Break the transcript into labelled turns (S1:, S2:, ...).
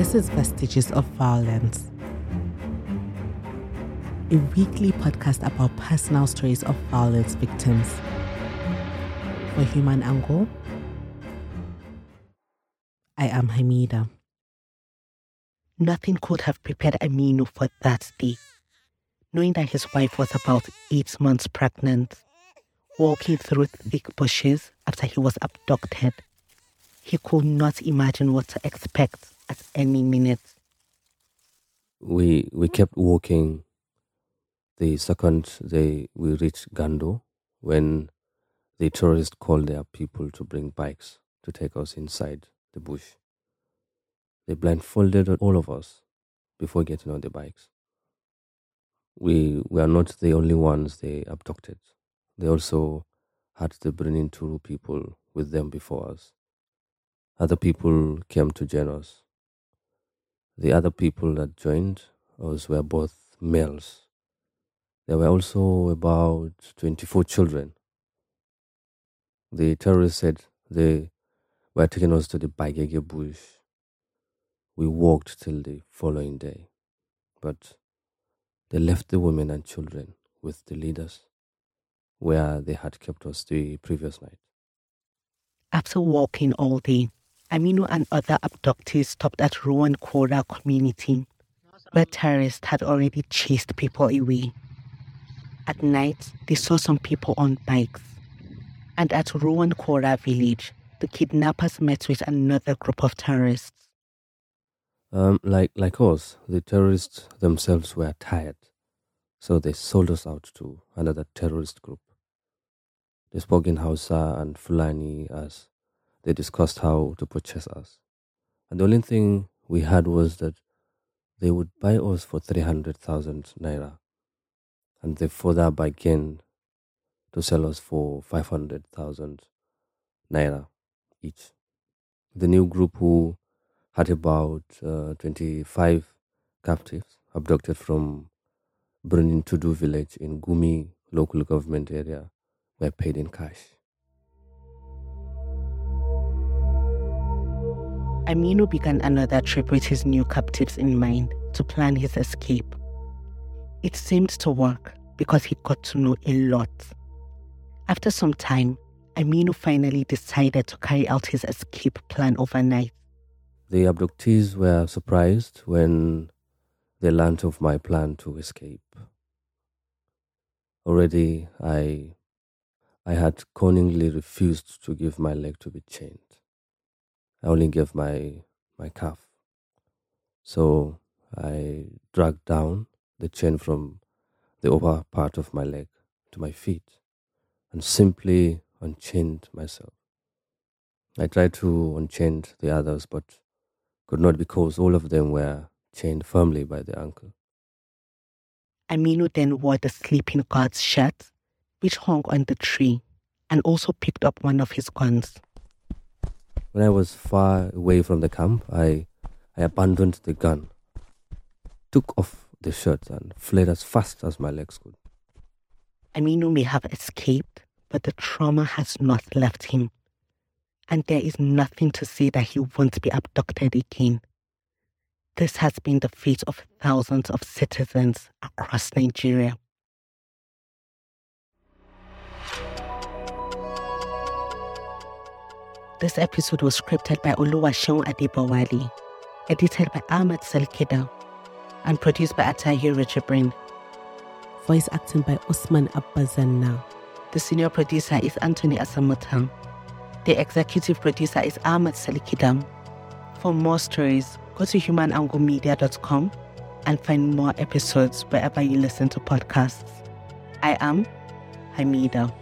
S1: This is Vestiges of Violence, a weekly podcast about personal stories of violence victims. For HumAngle, I am Hamida.
S2: Nothing could have prepared Aminu for that day. Knowing that his wife was about eight months pregnant, walking through thick bushes after he was abducted, he could not imagine what to expect at any minute.
S3: We we kept walking. The second day we reached Gando, when the tourists called their people to bring bikes to take us inside the bush. They blindfolded all of us before getting on the bikes. We were not the only ones they abducted. They also had the Benin Turu people with them before us. Other people came to join us. The other people that joined us were both males. There were also about 24 children. The terrorists said they were taking us to the Bagege bush. We walked till the following day, but they left the women and children with the leaders where they had kept us the previous night.
S2: After walking all day, Aminu and other abductees stopped at Rowan Kora community, where terrorists had already chased people away. At night, they saw some people on bikes. And at Rowan Kora village, the kidnappers met with another group of terrorists.
S3: Um, like like us, the terrorists themselves were tired, so they sold us out to another terrorist group. They spoke in Hausa and Fulani as they discussed how to purchase us. And the only thing we had was that they would buy us for 300,000 naira and they further bargained to sell us for 500,000 naira each. The new group who had about uh, 25 captives abducted from Birnin Tudu village in Gumi local government area were paid in cash.
S2: Aminu began another trip with his new captives in mind to plan his escape. It seemed to work because he got to know a lot. After some time, Aminu finally decided to carry out his escape plan overnight.
S3: The abductees were surprised when they learned of my plan to escape. Already, I, I had cunningly refused to give my leg to be chained. I only gave my, my calf. So I dragged down the chain from the upper part of my leg to my feet and simply unchained myself. I tried to unchain the others, but could not because all of them were chained firmly by the ankle.
S2: Aminu then wore the sleeping guard's shirt, which hung on the tree, and also picked up one of his guns.
S3: When I was far away from the camp, I, I abandoned the gun, took off the shirt, and fled as fast as my legs could.
S2: Aminu may have escaped, but the trauma has not left him. And there is nothing to say that he won't be abducted again. This has been the fate of thousands of citizens across Nigeria. This episode was scripted by Oluwaseun Adebowale, edited by Ahmed Salkida, and produced by Atahi Richard
S1: Voice acting by Usman Abbazanna.
S2: The senior producer is Anthony Asamutan. The executive producer is Ahmed Salikidam. For more stories, go to humananglemedia.com and find more episodes wherever you listen to podcasts. I am Hamida.